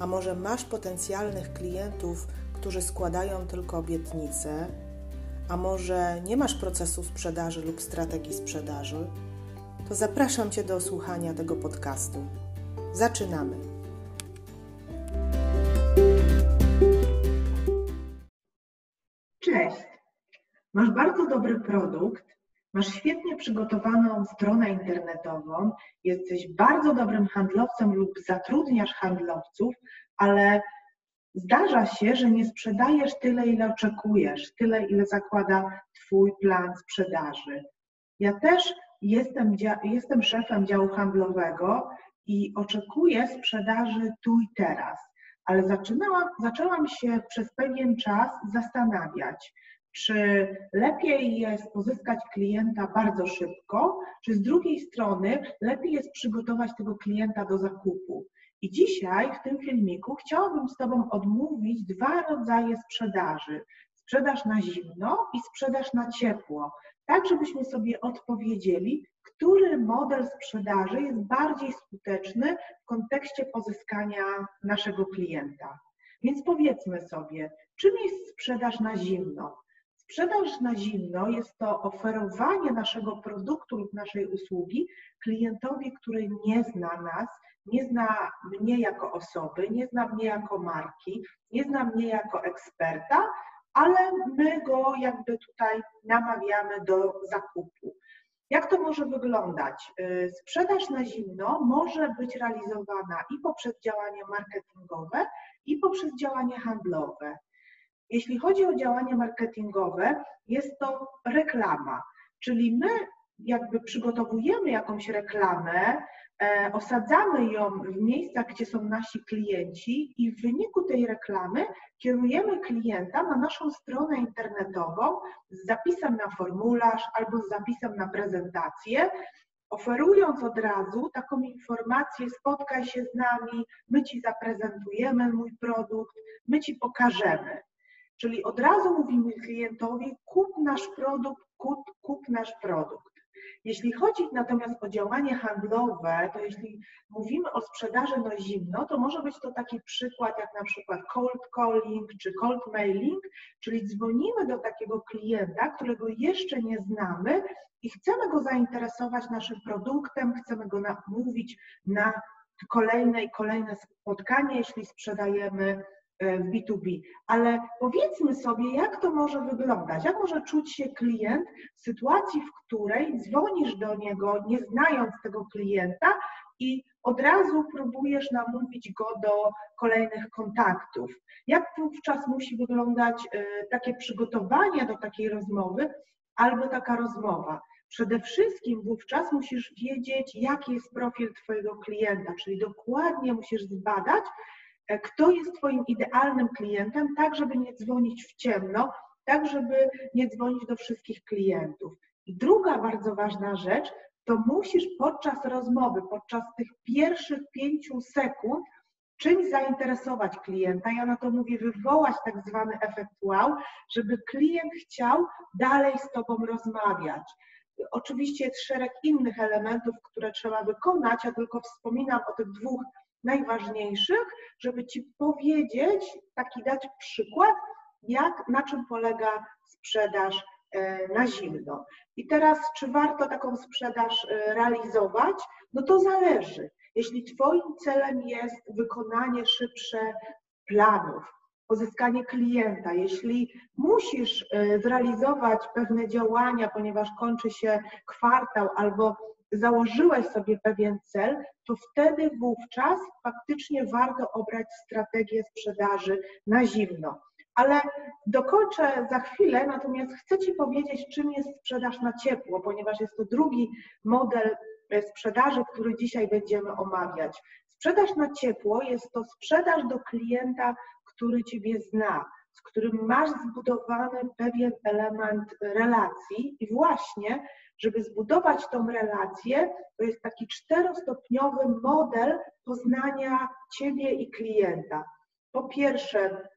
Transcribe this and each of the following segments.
a może masz potencjalnych klientów, którzy składają tylko obietnice, a może nie masz procesu sprzedaży lub strategii sprzedaży, to zapraszam Cię do słuchania tego podcastu. Zaczynamy. Cześć. Masz bardzo dobry produkt, masz świetnie przygotowaną stronę internetową, jesteś bardzo dobrym handlowcem lub zatrudniasz handlowców, ale zdarza się, że nie sprzedajesz tyle, ile oczekujesz, tyle, ile zakłada Twój plan sprzedaży. Ja też jestem, jestem szefem działu handlowego i oczekuję sprzedaży tu i teraz, ale zaczynałam, zaczęłam się przez pewien czas zastanawiać, czy lepiej jest pozyskać klienta bardzo szybko, czy z drugiej strony lepiej jest przygotować tego klienta do zakupu. I dzisiaj w tym filmiku chciałabym z Tobą odmówić dwa rodzaje sprzedaży. Sprzedaż na zimno i sprzedaż na ciepło. Tak, żebyśmy sobie odpowiedzieli, który model sprzedaży jest bardziej skuteczny w kontekście pozyskania naszego klienta. Więc powiedzmy sobie, czym jest sprzedaż na zimno? Sprzedaż na zimno jest to oferowanie naszego produktu lub naszej usługi klientowi, który nie zna nas, nie zna mnie jako osoby, nie zna mnie jako marki, nie zna mnie jako eksperta, ale my go jakby tutaj namawiamy do zakupu. Jak to może wyglądać? Y, sprzedaż na zimno może być realizowana i poprzez działanie marketingowe, i poprzez działanie handlowe. Jeśli chodzi o działanie marketingowe, jest to reklama, czyli my jakby przygotowujemy jakąś reklamę, e, osadzamy ją w miejscach, gdzie są nasi klienci i w wyniku tej reklamy kierujemy klienta na naszą stronę internetową z zapisem na formularz albo z zapisem na prezentację, oferując od razu taką informację: spotkaj się z nami, my Ci zaprezentujemy mój produkt, my Ci pokażemy. Czyli od razu mówimy klientowi: kup nasz produkt, kup, kup nasz produkt. Jeśli chodzi natomiast o działanie handlowe, to jeśli mówimy o sprzedaży na zimno, to może być to taki przykład jak na przykład cold calling czy cold mailing, czyli dzwonimy do takiego klienta, którego jeszcze nie znamy i chcemy go zainteresować naszym produktem, chcemy go namówić na kolejne i kolejne spotkanie, jeśli sprzedajemy w B2B, ale powiedzmy sobie, jak to może wyglądać, jak może czuć się klient w sytuacji, w której dzwonisz do niego, nie znając tego klienta i od razu próbujesz namówić go do kolejnych kontaktów. Jak wówczas musi wyglądać e, takie przygotowanie do takiej rozmowy albo taka rozmowa? Przede wszystkim wówczas musisz wiedzieć, jaki jest profil Twojego klienta, czyli dokładnie musisz zbadać, E, kto jest Twoim idealnym klientem, tak żeby nie dzwonić w ciemno, tak żeby nie dzwonić do wszystkich klientów. I druga bardzo ważna rzecz, to musisz podczas rozmowy, podczas tych pierwszych pięciu sekund, czymś zainteresować klienta. Ja na to mówię wywołać tak zwany efekt wow, żeby klient chciał dalej z Tobą rozmawiać. Oczywiście jest szereg innych elementów, które trzeba wykonać, ja tylko wspominam o tych dwóch najważniejszych, żeby Ci powiedzieć, taki dać przykład, jak, na czym polega sprzedaż e, na zimno. I teraz, czy warto taką sprzedaż e, realizować? No to zależy. Jeśli Twoim celem jest wykonanie szybsze planów, pozyskanie klienta, jeśli musisz e, zrealizować pewne działania, ponieważ kończy się kwartał albo założyłeś sobie pewien cel, to wtedy wówczas faktycznie warto obrać strategię sprzedaży na zimno. Ale dokończę za chwilę, natomiast chcę Ci powiedzieć, czym jest sprzedaż na ciepło, ponieważ jest to drugi model e, sprzedaży, który dzisiaj będziemy omawiać. Sprzedaż na ciepło jest to sprzedaż do klienta, który Ciebie zna, z którym masz zbudowany pewien element relacji i właśnie, żeby zbudować tą relację, to jest taki czterostopniowy model poznania Ciebie i klienta. Po pierwsze,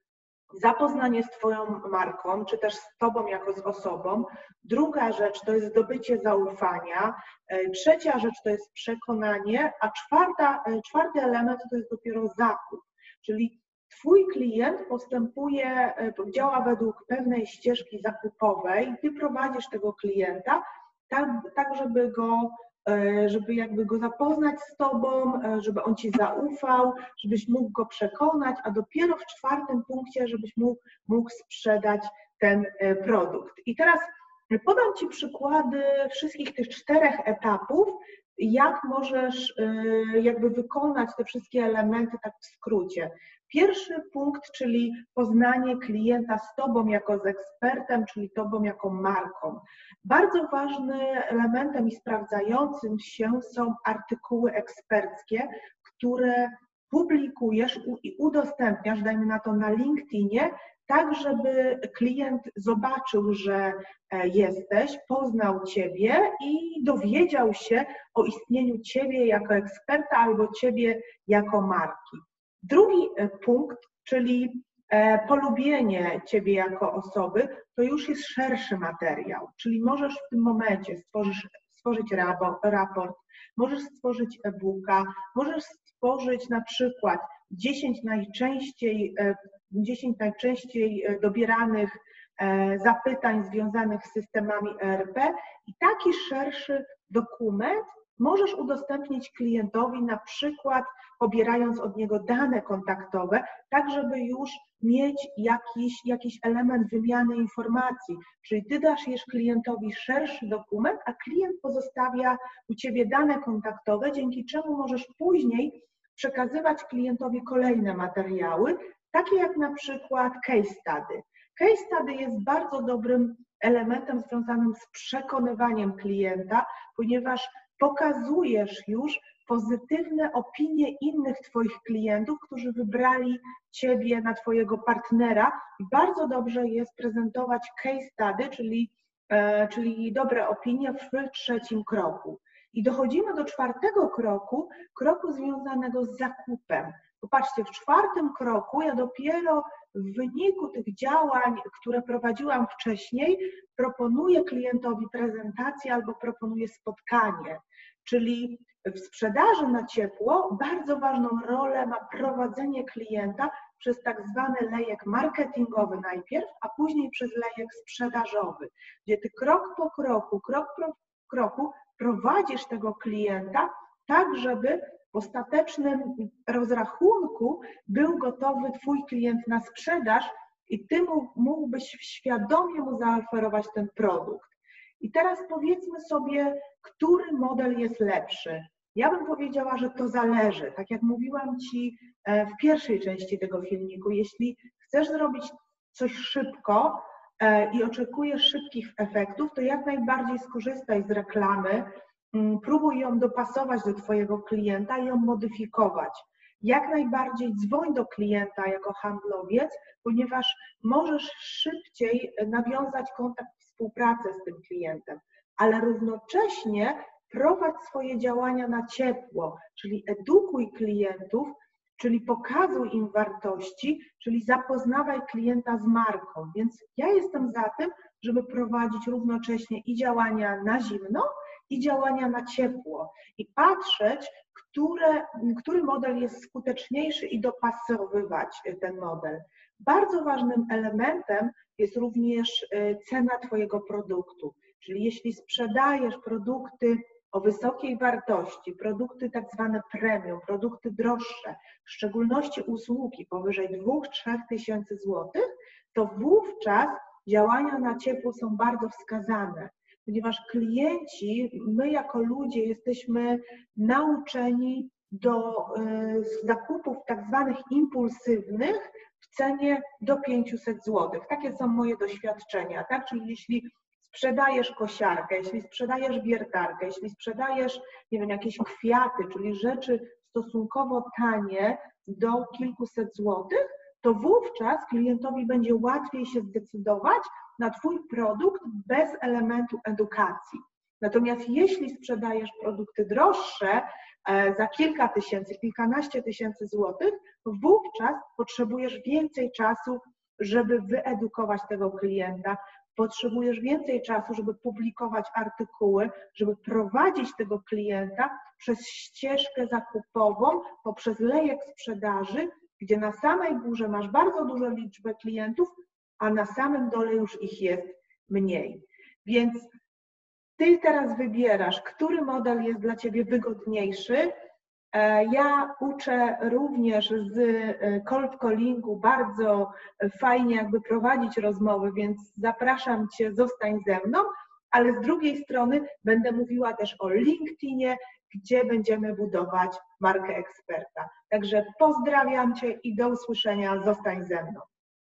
zapoznanie z Twoją marką, czy też z Tobą jako z osobą. Druga rzecz to jest zdobycie zaufania. E, trzecia rzecz to jest przekonanie, a czwarta, e, czwarty element to jest dopiero zakup. Czyli Twój klient postępuje, e, działa według pewnej ścieżki zakupowej, Ty prowadzisz tego klienta tak, tak żeby go E, żeby jakby go zapoznać z Tobą, e, żeby on Ci zaufał, żebyś mógł go przekonać, a dopiero w czwartym punkcie, żebyś mógł, mógł sprzedać ten produkt. I teraz podam Ci przykłady wszystkich tych czterech etapów, jak możesz jakby wykonać te wszystkie elementy tak w skrócie. Pierwszy punkt, czyli poznanie klienta z Tobą jako z ekspertem, czyli Tobą jako marką. Bardzo ważnym elementem i sprawdzającym się są artykuły eksperckie, które publikujesz i udostępniasz, dajmy na to na LinkedInie, tak żeby klient zobaczył, że e, jesteś, poznał Ciebie i dowiedział się o istnieniu Ciebie jako eksperta albo Ciebie jako marki. Drugi e, punkt, czyli e, polubienie Ciebie jako osoby, to już jest szerszy materiał, czyli możesz w tym momencie stworzyć, stworzyć raport, możesz stworzyć e-booka, możesz stworzyć na przykład 10 najczęściej, 10 najczęściej dobieranych zapytań związanych z systemami ERP i taki szerszy dokument możesz udostępnić klientowi na przykład pobierając od niego dane kontaktowe, tak żeby już mieć jakiś, jakiś element wymiany informacji. Czyli ty dasz już klientowi szerszy dokument, a klient pozostawia u ciebie dane kontaktowe, dzięki czemu możesz później przekazywać klientowi kolejne materiały, takie jak na przykład case study. Case study jest bardzo dobrym elementem związanym z przekonywaniem klienta, ponieważ pokazujesz już pozytywne opinie innych Twoich klientów, którzy wybrali Ciebie na Twojego partnera. Bardzo dobrze jest prezentować case study, czyli, e, czyli dobre opinie w trzecim kroku. I dochodzimy do czwartego kroku, kroku związanego z zakupem. Popatrzcie, w czwartym kroku ja dopiero w wyniku tych działań, które prowadziłam wcześniej, proponuję klientowi prezentację albo proponuję spotkanie. Czyli w sprzedaży na ciepło bardzo ważną rolę ma prowadzenie klienta przez tak zwany lejek marketingowy najpierw, a później przez lejek sprzedażowy, gdzie ty krok po kroku, krok po kroku prowadzisz tego klienta tak, żeby w ostatecznym rozrachunku był gotowy Twój klient na sprzedaż i Ty mógłbyś świadomie mu zaoferować ten produkt. I teraz powiedzmy sobie, który model jest lepszy. Ja bym powiedziała, że to zależy. Tak jak mówiłam Ci e, w pierwszej części tego filmiku, jeśli chcesz zrobić coś szybko e, i oczekujesz szybkich efektów, to jak najbardziej skorzystaj z reklamy, próbuj ją dopasować do Twojego klienta i ją modyfikować. Jak najbardziej dzwoń do klienta jako handlowiec, ponieważ możesz szybciej nawiązać kontakt, współpracę z tym klientem, ale równocześnie prowadź swoje działania na ciepło, czyli edukuj klientów, czyli pokazuj im wartości, czyli zapoznawaj klienta z marką. Więc ja jestem za tym, żeby prowadzić równocześnie i działania na zimno, i działania na ciepło i patrzeć, które, który model jest skuteczniejszy i dopasowywać ten model. Bardzo ważnym elementem jest również e, cena Twojego produktu. Czyli jeśli sprzedajesz produkty o wysokiej wartości, produkty tak zwane premium, produkty droższe, w szczególności usługi powyżej 2-3 tysięcy złotych, to wówczas działania na ciepło są bardzo wskazane, ponieważ klienci, my jako ludzie jesteśmy nauczeni do y, zakupów tak zwanych impulsywnych w cenie do 500 zł. Takie są moje doświadczenia, tak? Czyli jeśli sprzedajesz kosiarkę, jeśli sprzedajesz wiertarkę, jeśli sprzedajesz, nie wiem, jakieś kwiaty, czyli rzeczy stosunkowo tanie do kilkuset złotych, to wówczas klientowi będzie łatwiej się zdecydować na Twój produkt bez elementu edukacji. Natomiast jeśli sprzedajesz produkty droższe e, za kilka tysięcy, kilkanaście tysięcy złotych, wówczas potrzebujesz więcej czasu, żeby wyedukować tego klienta, potrzebujesz więcej czasu, żeby publikować artykuły, żeby prowadzić tego klienta przez ścieżkę zakupową, poprzez lejek sprzedaży, gdzie na samej górze masz bardzo dużą liczbę klientów, a na samym dole już ich jest mniej. Więc ty teraz wybierasz, który model jest dla ciebie wygodniejszy. E, ja uczę również z e, cold callingu bardzo fajnie jakby prowadzić rozmowy, więc zapraszam cię, zostań ze mną, ale z drugiej strony będę mówiła też o LinkedInie, gdzie będziemy budować markę eksperta. Także pozdrawiam cię i do usłyszenia, zostań ze mną.